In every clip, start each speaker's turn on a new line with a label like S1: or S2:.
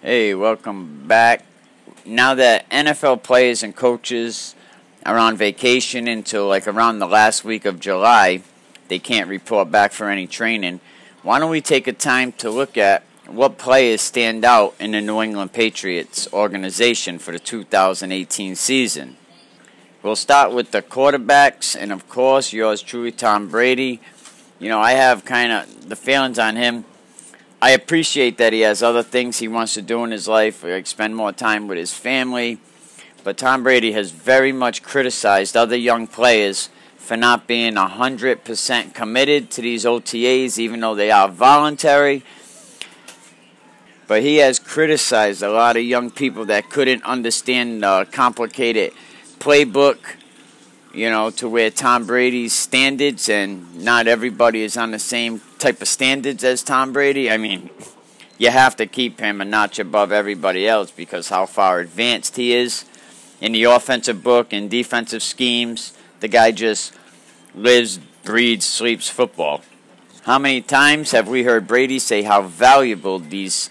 S1: Hey, welcome back. Now that NFL players and coaches are on vacation until like around the last week of July, they can't report back for any training. Why don't we take a time to look at what players stand out in the New England Patriots organization for the 2018 season? We'll start with the quarterbacks, and of course, yours truly, Tom Brady. You know, I have kind of the feelings on him I appreciate that he has other things he wants to do in his life, like spend more time with his family. But Tom Brady has very much criticized other young players for not being 100% committed to these OTAs, even though they are voluntary. But he has criticized a lot of young people that couldn't understand the complicated playbook you know, to where Tom Brady's standards and not everybody is on the same type of standards as Tom Brady. I mean, you have to keep him a notch above everybody else because how far advanced he is in the offensive book and defensive schemes. The guy just lives, breathes, sleeps football. How many times have we heard Brady say how valuable these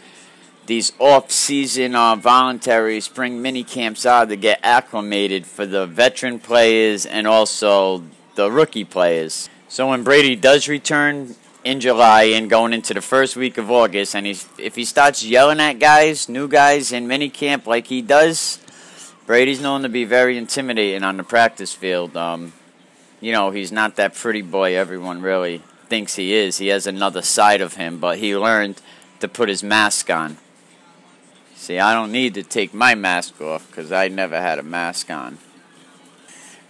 S1: these off-season uh, voluntary spring mini camps are to get acclimated for the veteran players and also the rookie players. So when Brady does return in July and going into the first week of August, and if he starts yelling at guys, new guys in mini camp like he does, Brady's known to be very intimidating on the practice field. Um, you know, he's not that pretty boy everyone really thinks he is. He has another side of him, but he learned to put his mask on. See, I don't need to take my mask off because I never had a mask on.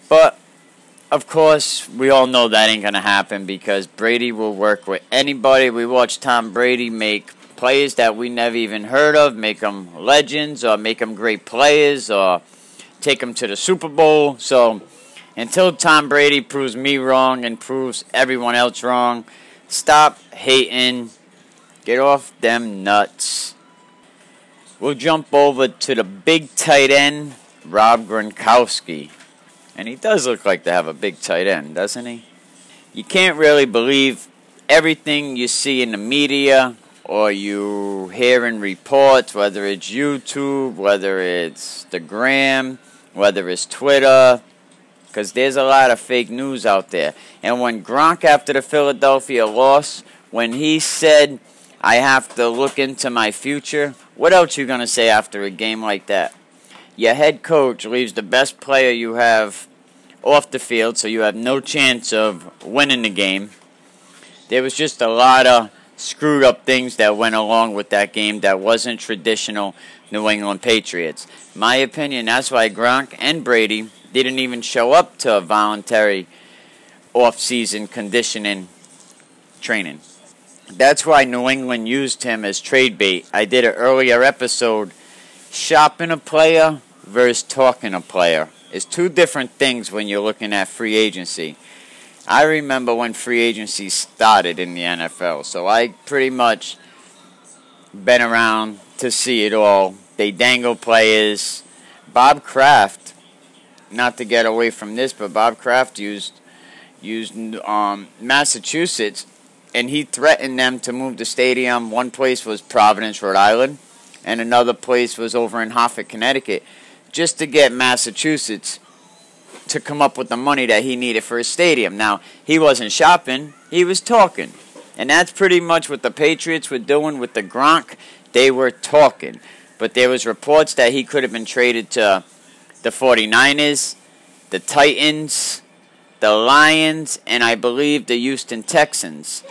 S1: But, of course, we all know that ain't going to happen because Brady will work with anybody. We watch Tom Brady make players that we never even heard of, make them legends or make them great players or take them to the Super Bowl. So, until Tom Brady proves me wrong and proves everyone else wrong, stop hating. Get off them nuts. We'll jump over to the big tight end, Rob Gronkowski. And he does look like to have a big tight end, doesn't he? You can't really believe everything you see in the media or you hear in reports, whether it's YouTube, whether it's the Gram, whether it's Twitter, because there's a lot of fake news out there. And when Gronk, after the Philadelphia loss, when he said, I have to look into my future, what else are you going to say after a game like that? Your head coach leaves the best player you have off the field, so you have no chance of winning the game. There was just a lot of screwed up things that went along with that game that wasn't traditional New England Patriots. My opinion, that's why Gronk and Brady didn't even show up to a voluntary off-season conditioning training. That's why New England used him as trade bait. I did an earlier episode. Shopping a player versus talking a player is two different things when you're looking at free agency. I remember when free agency started in the NFL, so I pretty much been around to see it all. They dangle players. Bob Kraft, not to get away from this, but Bob Kraft used used um, Massachusetts and he threatened them to move the stadium. One place was Providence, Rhode Island, and another place was over in Hartford, Connecticut, just to get Massachusetts to come up with the money that he needed for his stadium. Now, he wasn't shopping, he was talking. And that's pretty much what the Patriots were doing with the Gronk. They were talking. But there was reports that he could have been traded to the 49ers, the Titans, the Lions, and I believe the Houston Texans.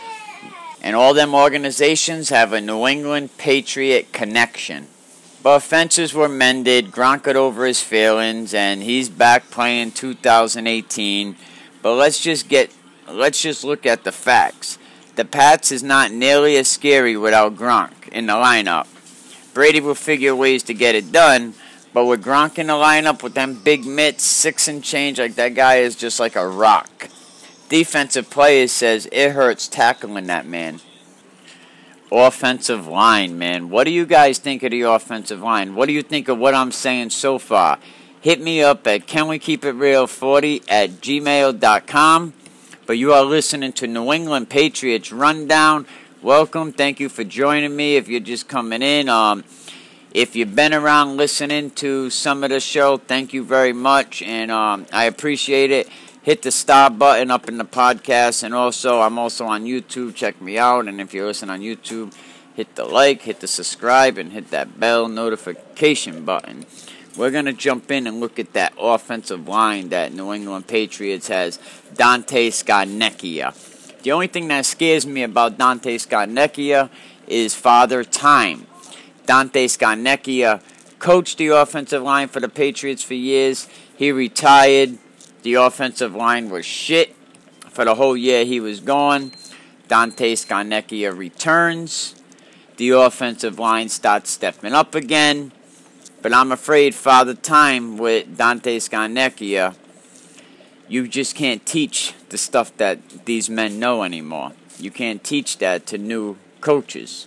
S1: And all them organizations have a New England Patriot connection. But fences were mended, Gronk got over his feelings, and he's back playing 2018. But let's just get let's just look at the facts. The Pats is not nearly as scary without Gronk in the lineup. Brady will figure ways to get it done, but with Gronk in the lineup with them big mitts, six and change, like that guy is just like a rock. Defensive players says it hurts tackling that man. Offensive line, man. What do you guys think of the offensive line? What do you think of what I'm saying so far? Hit me up at canwekeepitreal40 at gmail.com. But you are listening to New England Patriots Rundown. Welcome. Thank you for joining me. If you're just coming in, um, If you've been around listening to some of the show, thank you very much, and um, I appreciate it. Hit the stop button up in the podcast, and also I'm also on YouTube. Check me out, and if you're listening on YouTube, hit the like, hit the subscribe, and hit that bell notification button. We're going to jump in and look at that offensive line that New England Patriots has Dante Scarnecchia. The only thing that scares me about Dante Scarnecchia is father time. Dante Scarnecchia coached the offensive line for the Patriots for years. He retired. The offensive line was shit for the whole year he was gone. Dante Scarnecchia returns. The offensive line starts stepping up again. But I'm afraid, Father Time, with Dante Scarnecchia, you just can't teach the stuff that these men know anymore. You can't teach that to new coaches.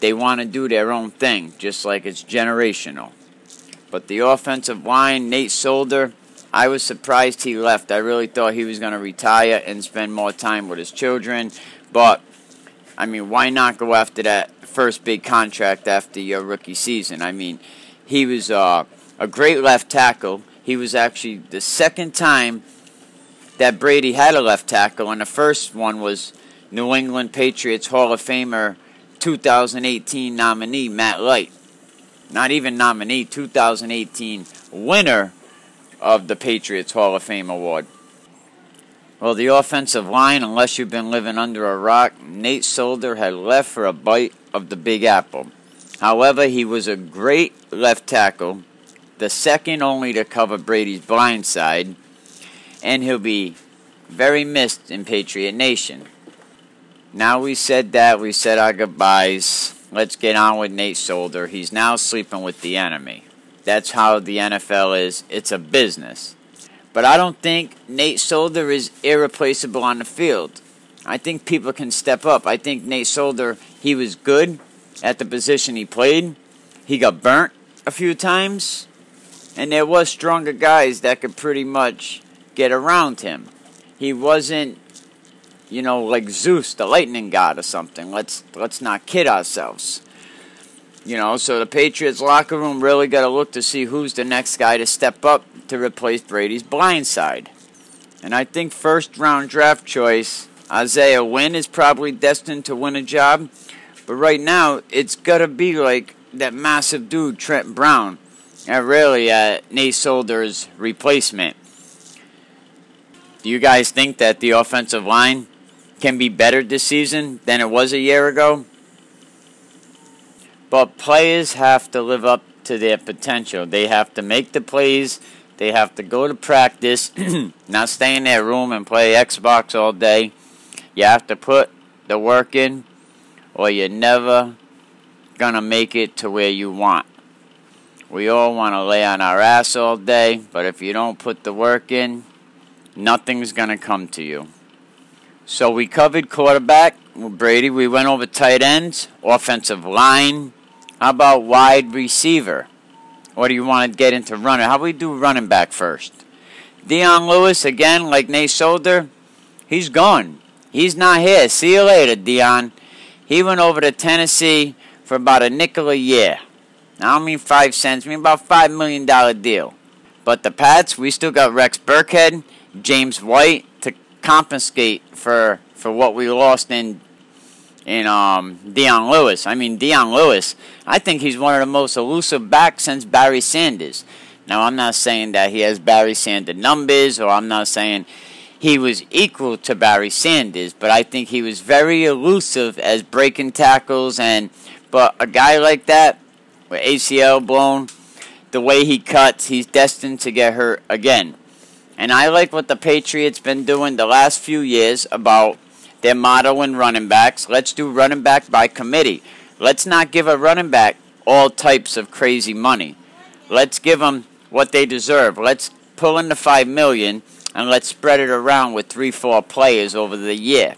S1: They want to do their own thing, just like it's generational. But the offensive line, Nate Solder, I was surprised he left. I really thought he was going to retire and spend more time with his children. But, I mean, why not go after that first big contract after your rookie season? I mean, he was uh, a great left tackle. He was actually the second time that Brady had a left tackle, and the first one was New England Patriots Hall of Famer 2018 nominee Matt Light. Not even nominee, 2018 winner of the Patriots Hall of Fame award. Well, the offensive line, unless you've been living under a rock, Nate Solder had left for a bite of the Big Apple. However, he was a great left tackle, the second only to cover Brady's blind side, and he'll be very missed in Patriot Nation. Now we said that, we said our goodbyes. Let's get on with Nate Solder. He's now sleeping with the enemy. That's how the NFL is. It's a business. But I don't think Nate Solder is irreplaceable on the field. I think people can step up. I think Nate Solder, he was good at the position he played. He got burnt a few times, and there was stronger guys that could pretty much get around him. He wasn't, you know, like Zeus, the lightning god or something. Let's let's not kid ourselves. You know, so the Patriots locker room really got to look to see who's the next guy to step up to replace Brady's blind side. And I think first round draft choice Isaiah Wynn is probably destined to win a job. But right now, it's got to be like that massive dude, Trent Brown, and really uh, Nate Solder's replacement. Do you guys think that the offensive line can be better this season than it was a year ago? But players have to live up to their potential. They have to make the plays. They have to go to practice, not stay in their room and play Xbox all day. You have to put the work in or you're never going to make it to where you want. We all want to lay on our ass all day, but if you don't put the work in, nothing's going to come to you. So we covered quarterback Brady. We went over tight ends, offensive line. How about wide receiver? Or do you want to get into running? How we do running back first? Dion Lewis, again, like Nate Solder, he's gone. He's not here. See you later, Dion. He went over to Tennessee for about a nickel a year. I don't mean five cents, I mean about five million dollar deal. But the Pats, we still got Rex Burkhead, James White to compensate for for what we lost in in um, Dion Lewis. I mean Dion Lewis. I think he's one of the most elusive backs since Barry Sanders. Now I'm not saying that he has Barry Sanders numbers, or I'm not saying he was equal to Barry Sanders, but I think he was very elusive as breaking tackles. And but a guy like that, with ACL blown, the way he cuts, he's destined to get hurt again. And I like what the Patriots been doing the last few years about their motto in running backs. Let's do running back by committee. Let's not give a running back all types of crazy money. Let's give them what they deserve. Let's pull in the five million and let's spread it around with three, four players over the year.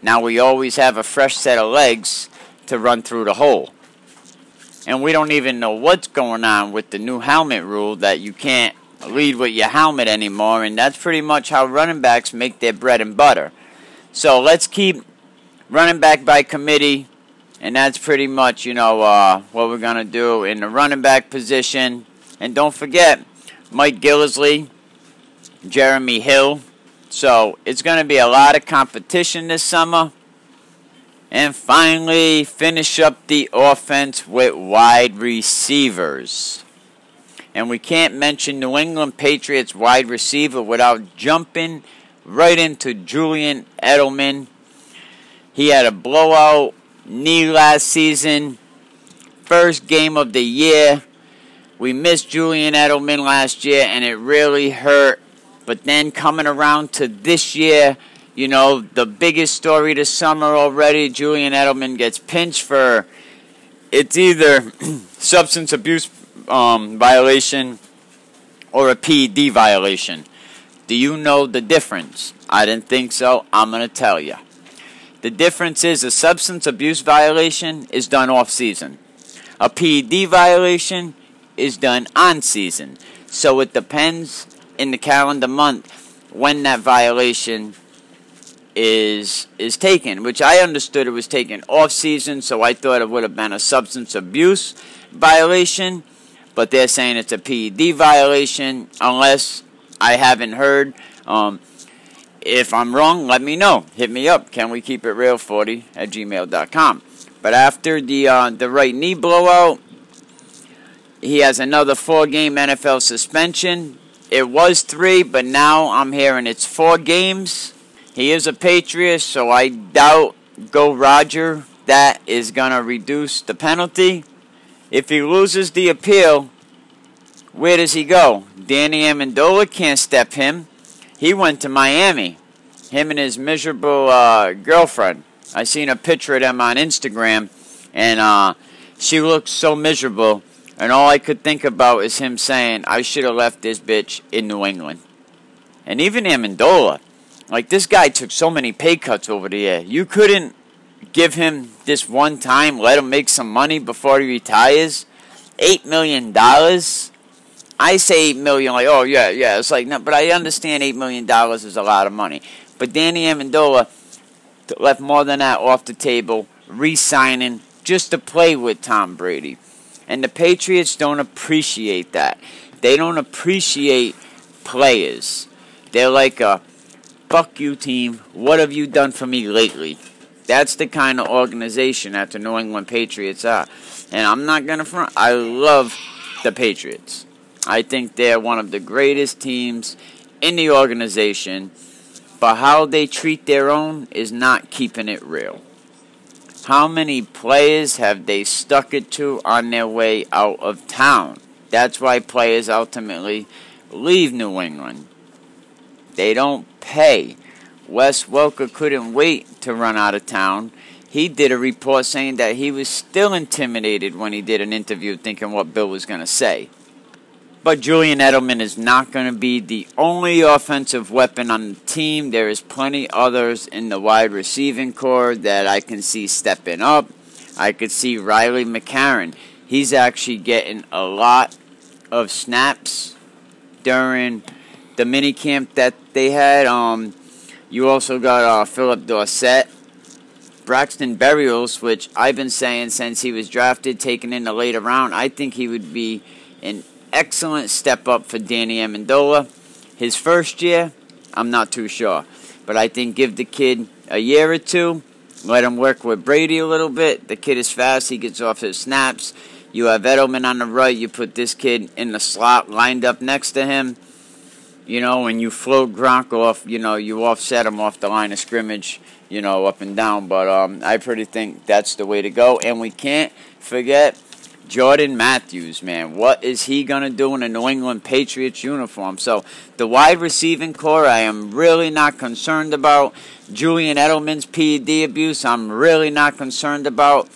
S1: Now we always have a fresh set of legs to run through the hole. And we don't even know what's going on with the new helmet rule that you can't lead with your helmet anymore, and that's pretty much how running backs make their bread and butter. So let's keep running back by committee And that's pretty much, you know, uh, what we're going to do in the running back position. And don't forget, Mike Gillislee, Jeremy Hill. So it's going to be a lot of competition this summer. And finally, finish up the offense with wide receivers. And we can't mention New England Patriots wide receiver without jumping right into Julian Edelman. He had a blowout knee last season. First game of the year. We missed Julian Edelman last year and it really hurt. But then coming around to this year, you know, the biggest story this summer already, Julian Edelman gets pinched for it's either substance abuse um, violation or a PED violation. Do you know the difference? I didn't think so. I'm going to tell you. The difference is a substance abuse violation is done off season. A PED violation is done on season. So it depends in the calendar month when that violation is is taken, which I understood it was taken off season, so I thought it would have been a substance abuse violation, but they're saying it's a PED violation unless I haven't heard. Um, if I'm wrong, let me know. Hit me up. Can we keep it real 40 at gmail.com. But after the uh, the right knee blowout, he has another four game NFL suspension. It was three, but now I'm hearing it's four games. He is a Patriot, so I doubt Go Roger that is going to reduce the penalty. If he loses the appeal, where does he go? Danny Amendola can't step him. He went to Miami. Him and his miserable uh, girlfriend. I seen a picture of them on Instagram, and uh, she looks so miserable. And all I could think about is him saying, I should have left this bitch in New England. And even Amendola, like this guy took so many pay cuts over the year. You couldn't give him this one time, let him make some money before he retires. Eight million dollars. I say eight million, like oh yeah, yeah. It's like no, but I understand eight million dollars is a lot of money. But Danny Amendola left more than that off the table, re-signing just to play with Tom Brady. And the Patriots don't appreciate that. They don't appreciate players. They're like a fuck you team. What have you done for me lately? That's the kind of organization that the New England Patriots are. And I'm not to front. I love the Patriots. I think they're one of the greatest teams in the organization. But how they treat their own is not keeping it real. How many players have they stuck it to on their way out of town? That's why players ultimately leave New England. They don't pay. Wes Welker couldn't wait to run out of town. He did a report saying that he was still intimidated when he did an interview thinking what Bill was going to say. But Julian Edelman is not going to be the only offensive weapon on the team. There is plenty others in the wide receiving corps that I can see stepping up. I could see Riley McCarron. He's actually getting a lot of snaps during the mini camp that they had. Um, you also got uh, Phillip Dorsett, Braxton Berrios, which I've been saying since he was drafted, taken in the later round. I think he would be an excellent step up for Danny Amendola. His first year, I'm not too sure, but I think give the kid a year or two. Let him work with Brady a little bit. The kid is fast. He gets off his snaps. You have Edelman on the right. You put this kid in the slot lined up next to him you know, and you float Gronk off, you know, you offset him off the line of scrimmage, you know, up and down. But um, I pretty think that's the way to go. And we can't forget Jordan Matthews, man. What is he going to do in a New England Patriots uniform? So the wide receiving corps, I am really not concerned about. Julian Edelman's PED abuse, I'm really not concerned about.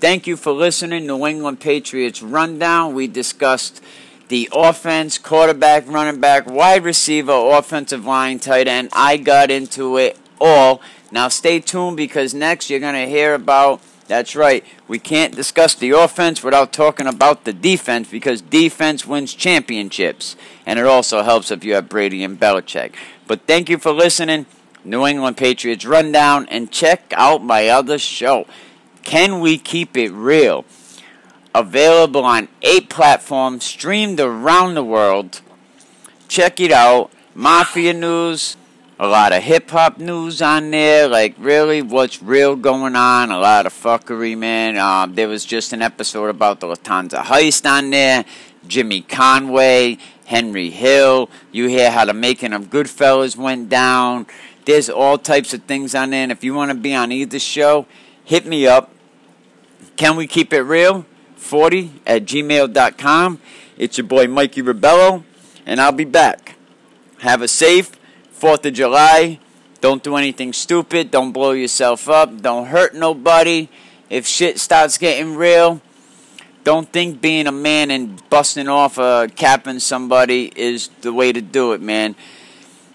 S1: Thank you for listening. New England Patriots Rundown. We discussed the offense, quarterback, running back, wide receiver, offensive line, tight end. I got into it all. Now stay tuned because next you're going to hear about. That's right. We can't discuss the offense without talking about the defense because defense wins championships. And it also helps if you have Brady and Belichick. But thank you for listening. New England Patriots Rundown. And check out my other show. Can We Keep It Real? Available on eight platforms, streamed around the world. Check it out. Mafia news, a lot of hip hop news on there, like really what's real going on, a lot of fuckery, man. Um, there was just an episode about the Lufthansa heist on there, Jimmy Conway, Henry Hill. You hear how the making of Goodfellas went down. There's all types of things on there, and if you want to be on either show, hit me up. Can we keep it real? 40 at gmail.com. It's your boy Mikey Rebello, and I'll be back. Have a safe 4th of July. Don't do anything stupid. Don't blow yourself up. Don't hurt nobody. If shit starts getting real, don't think being a man and busting off a capping somebody is the way to do it, man.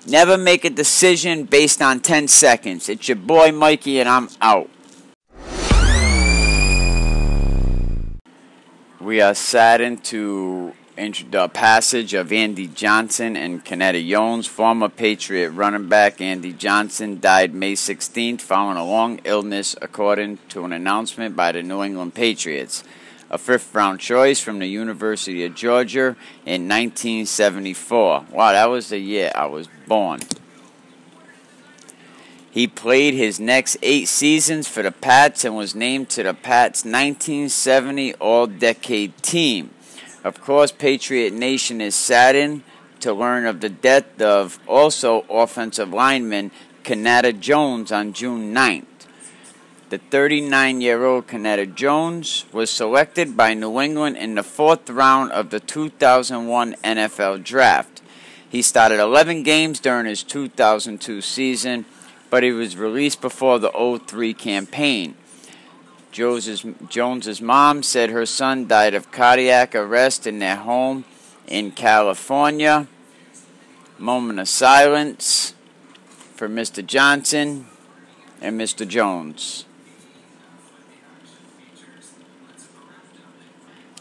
S1: Never make a decision based on 10 seconds. It's your boy Mikey, and I'm out. We are saddened to the passage of Andy Johnson and Kennedy Jones. Former Patriot running back Andy Johnson died May 16th following a long illness, according to an announcement by the New England Patriots. A fifth round choice from the University of Georgia in 1974. Wow, that was the year I was born. He played his next eight seasons for the Pats and was named to the Pats 1970 All Decade Team. Of course, Patriot Nation is saddened to learn of the death of also offensive lineman Kennedy Jones on June 9th. The 39 year old Kennedy Jones was selected by New England in the fourth round of the 2001 NFL Draft. He started 11 games during his 2002 season but he was released before the 03 campaign. Jones's, Jones's mom said her son died of cardiac arrest in their home in California. Moment of silence for Mr. Johnson and Mr. Jones.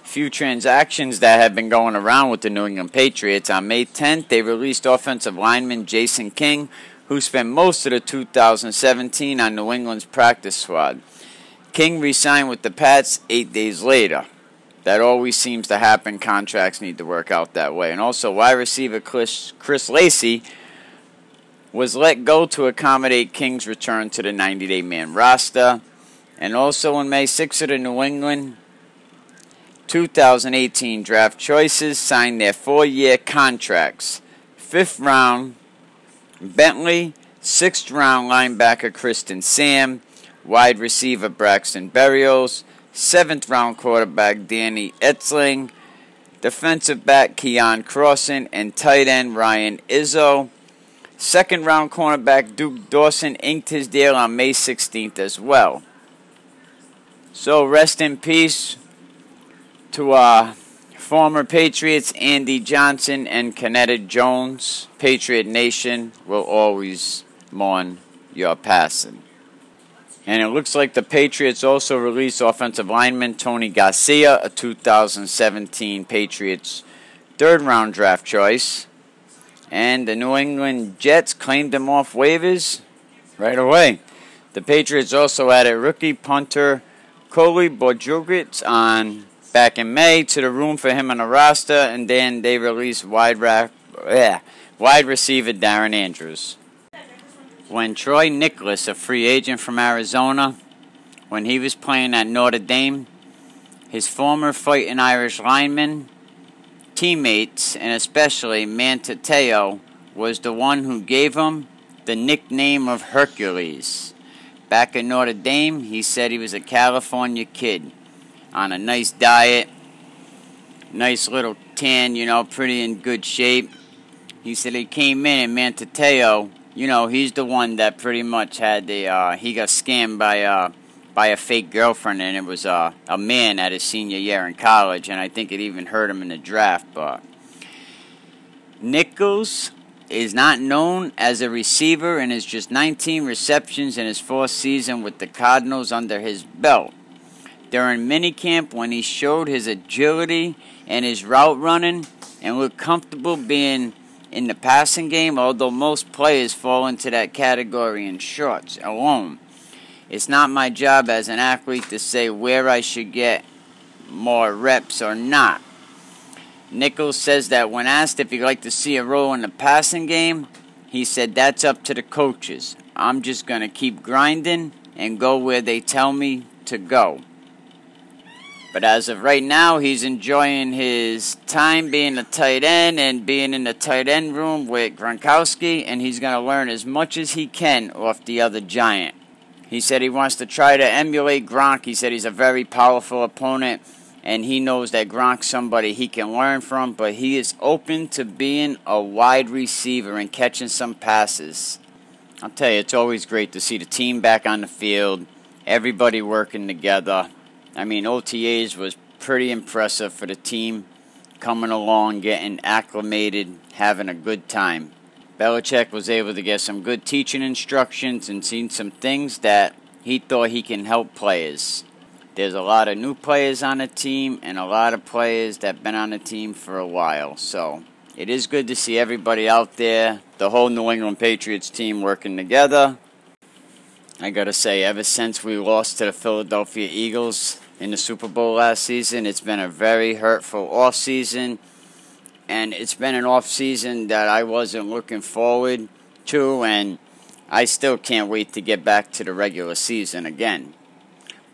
S1: Few transactions that have been going around with the New England Patriots. On May 10th, they released offensive lineman Jason King who spent most of the 2017 on New England's practice squad. King re signed with the Pats eight days later. That always seems to happen. Contracts need to work out that way. And also, wide receiver Chris, Chris Lacey was let go to accommodate King's return to the 90 day man roster. And also on May 6th, the New England 2018 draft choices signed their four year contracts. Fifth round Bentley, sixth round linebacker Christian Sam, wide receiver Braxton Berrios, seventh round quarterback Danny Etling, defensive back Keon Crossen, and tight end Ryan Izzo. Second round cornerback Duke Dawson inked his deal on May 16th as well. So rest in peace to uh, Former Patriots Andy Johnson and Kennedy Jones, Patriot Nation will always mourn your passing. And it looks like the Patriots also released offensive lineman Tony Garcia, a 2017 Patriots third round draft choice. And the New England Jets claimed him off waivers right away. The Patriots also added rookie punter Corey Bojorquez on back in May to the room for him on the roster, and then they released wide, ra- yeah, wide receiver Darren Andrews. When Troy Niklas, a free agent from Arizona, when he was playing at Notre Dame, his former fighting Irish lineman, teammates, and especially Manti Te'o, was the one who gave him the nickname of Hercules. Back at Notre Dame, he said he was a California kid on a nice diet, nice little tan, you know, pretty in good shape. He said he came in and Manti Te'o, you know, he's the one that pretty much had the, uh, he got scammed by, uh, by a fake girlfriend, and it was uh, a man at his senior year in college, and I think it even hurt him in the draft. But Niklas is not known as a receiver and has just 19 receptions in his fourth season with the Cardinals under his belt during minicamp when he showed his agility and his route running and looked comfortable being in the passing game, although most players fall into that category in shorts alone. It's not my job as an athlete to say where I should get more reps or not. Niklas says that when asked if he'd like to see a role in the passing game, he said that's up to the coaches. I'm just going to keep grinding and go where they tell me to go. But as of right now, he's enjoying his time being a tight end and being in the tight end room with Gronkowski, and he's going to learn as much as he can off the other giant. He said he wants to try to emulate Gronk. He said he's a very powerful opponent, and he knows that Gronk's somebody he can learn from, but he is open to being a wide receiver and catching some passes. I'll tell you, it's always great to see the team back on the field, everybody working together I mean, OTAs was pretty impressive for the team coming along, getting acclimated, having a good time. Belichick was able to get some good teaching instructions and seen some things that he thought he can help players. There's a lot of new players on the team and a lot of players that been on the team for a while. So it is good to see everybody out there, the whole New England Patriots team working together. I gotta say, ever since we lost to the Philadelphia Eagles in the Super Bowl last season, it's been a very hurtful off season, and it's been an off season that I wasn't looking forward to, and I still can't wait to get back to the regular season again.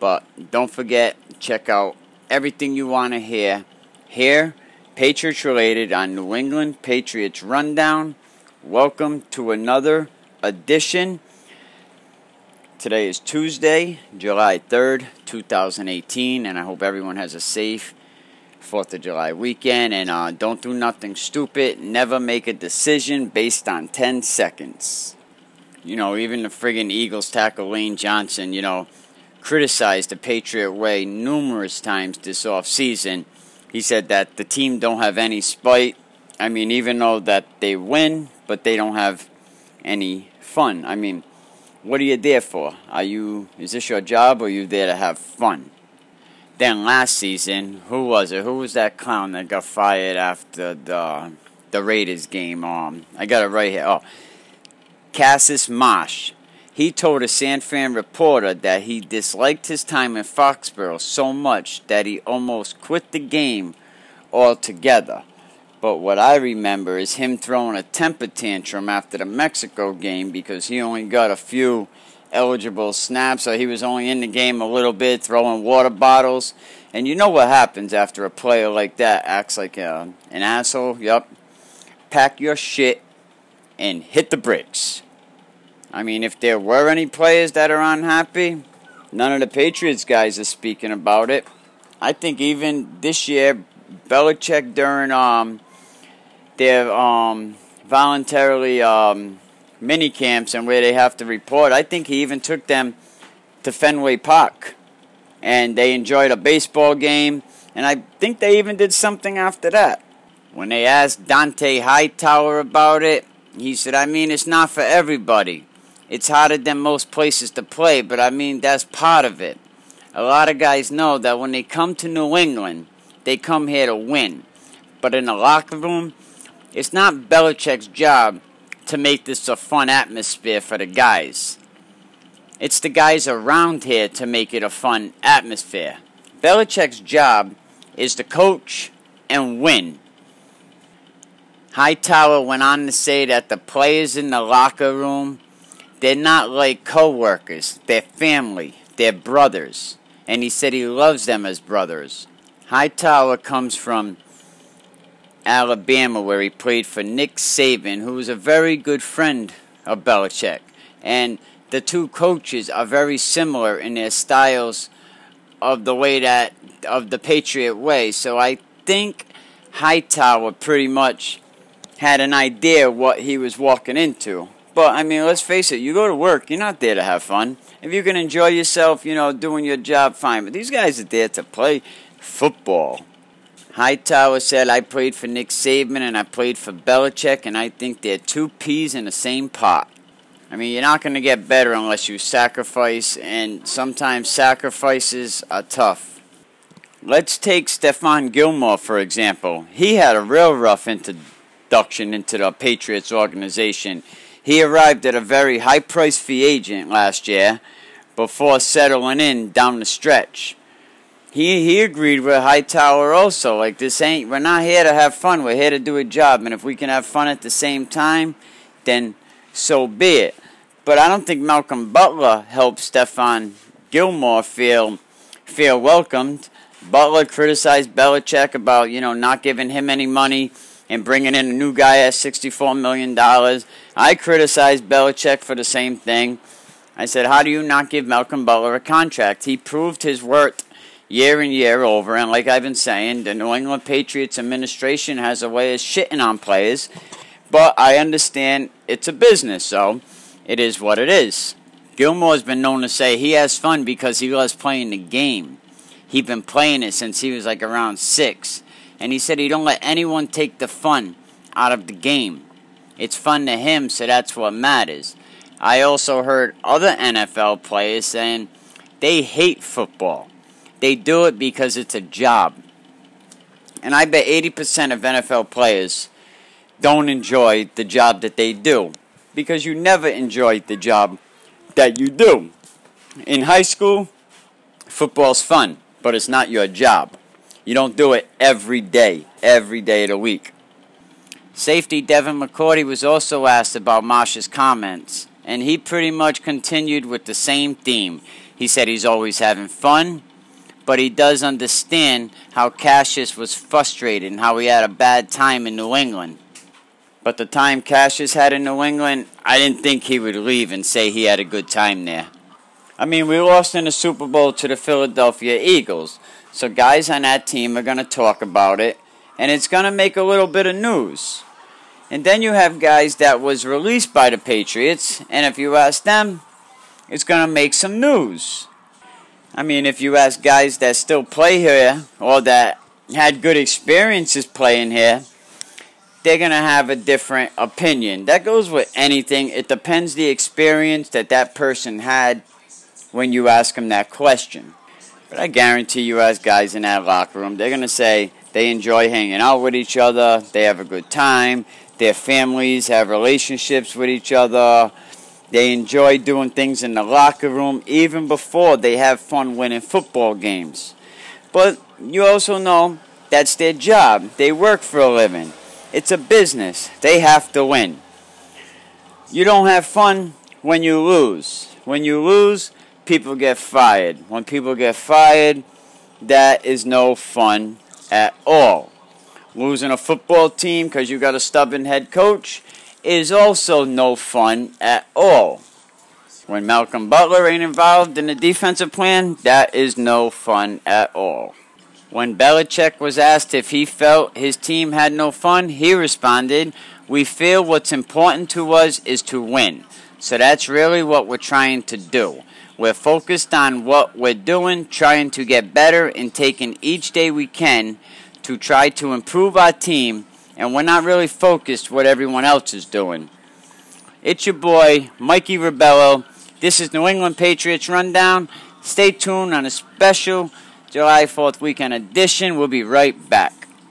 S1: But don't forget, check out everything you want to hear here, Patriots related on New England Patriots Rundown. Welcome to another edition Today is Tuesday, July 3rd, 2018, and I hope everyone has a safe 4th of July weekend. And uh, don't do nothing stupid. Never make a decision based on 10 seconds. You know, even the friggin' Eagles tackle Lane Johnson, you know, criticized the Patriot way numerous times this off season. He said that the team don't have any spite. I mean, even though that they win, but they don't have any fun. I mean, what are you there for? Are you is this your job or are you there to have fun? Then last season, who was it? Who was that clown that got fired after the the Raiders game? Um, I got it right here. Oh, Cassius Marsh. He told a San Fran reporter that he disliked his time in Foxborough so much that he almost quit the game altogether. But what I remember is him throwing a temper tantrum after the Mexico game because he only got a few eligible snaps, so he was only in the game a little bit, throwing water bottles. And you know what happens after a player like that acts like a, an asshole? Yup. Pack your shit and hit the bricks. I mean, if there were any players that are unhappy, none of the Patriots guys are speaking about it. I think even this year, Belichick during um, their um, voluntarily um, mini camps and where they have to report. I think he even took them to Fenway Park, and they enjoyed a baseball game. And I think they even did something after that. When they asked Dont'a Hightower about it, he said, I mean, it's not for everybody. It's harder than most places to play, but I mean, that's part of it. A lot of guys know that when they come to New England, they come here to win. But in the locker room, it's not Belichick's job to make this a fun atmosphere for the guys. It's the guys around here to make it a fun atmosphere. Belichick's job is to coach and win. Hightower went on to say that the players in the locker room, they're not like co-workers. They're family. They're brothers. And he said he loves them as brothers. Hightower comes from Alabama, where he played for Nick Saban, who was a very good friend of Belichick. And the two coaches are very similar in their styles of the way that of the Patriot way. So I think Hightower pretty much had an idea what he was walking into. But I mean, let's face it, you go to work, you're not there to have fun. If you can enjoy yourself, you know, doing your job, fine. But these guys are there to play football. Hightower said, I played for Nick Saban and I played for Belichick, and I think they're two peas in the same pot. I mean, you're not going to get better unless you sacrifice, and sometimes sacrifices are tough. Let's take Stephon Gilmore, for example. He had a real rough introduction into the Patriots organization. He arrived at a very high priced free agent last year, before settling in down the stretch. He he agreed with Hightower also. Like this ain't we're not here to have fun. We're here to do a job, and if we can have fun at the same time, then so be it. But I don't think Malcolm Butler helped Stephon Gilmore feel feel welcomed. Butler criticized Belichick about you know not giving him any money and bringing in a new guy at $64 million. I criticized Belichick for the same thing. I said, How do you not give Malcolm Butler a contract? He proved his worth year and year over, and like I've been saying, the New England Patriots administration has a way of shitting on players, but I understand it's a business, so it is what it is. Gilmore's been known to say he has fun because he loves playing the game. He's been playing it since he was like around six and he said he don't let anyone take the fun out of the game. It's fun to him, so that's what matters. I also heard other NFL players saying they hate football. They do it because it's a job. And I bet 80% of NFL players don't enjoy the job that they do because you never enjoy the job that you do. In high school, football's fun, but it's not your job. You don't do it every day, every day of the week. Safety Devin McCourty was also asked about Marsh's comments, and he pretty much continued with the same theme. He said he's always having fun, but he does understand how Cassius was frustrated and how he had a bad time in New England. But the time Cassius had in New England, I didn't think he would leave and say he had a good time there. I mean, we lost in the Super Bowl to the Philadelphia Eagles, so guys on that team are going to talk about it, and it's going to make a little bit of news. And then you have guys that was released by the Patriots, and if you ask them, it's going to make some news. I mean, if you ask guys that still play here or that had good experiences playing here, they're going to have a different opinion. That goes with anything. It depends the experience that that person had when you ask them that question. But I guarantee you, as guys in that locker room, they're going to say they enjoy hanging out with each other, they have a good time, their families have relationships with each other, they enjoy doing things in the locker room even before they have fun winning football games. But you also know that's their job, they work for a living. It's a business, they have to win. You don't have fun when you lose. When you lose, people get fired. When people get fired, that is no fun at all. Losing a football team because you got a stubborn head coach is also no fun at all. When Malcolm Butler ain't involved in the defensive plan, that is no fun at all. When Belichick was asked if he felt his team had no fun, he responded, We feel what's important to us is to win. So that's really what we're trying to do. We're focused on what we're doing, trying to get better, and taking each day we can to try to improve our team, and we're not really focused what everyone else is doing. It's your boy, Mikey Ribello. This is New England Patriots Rundown. Stay tuned on a special July 4th weekend edition. We'll be right back.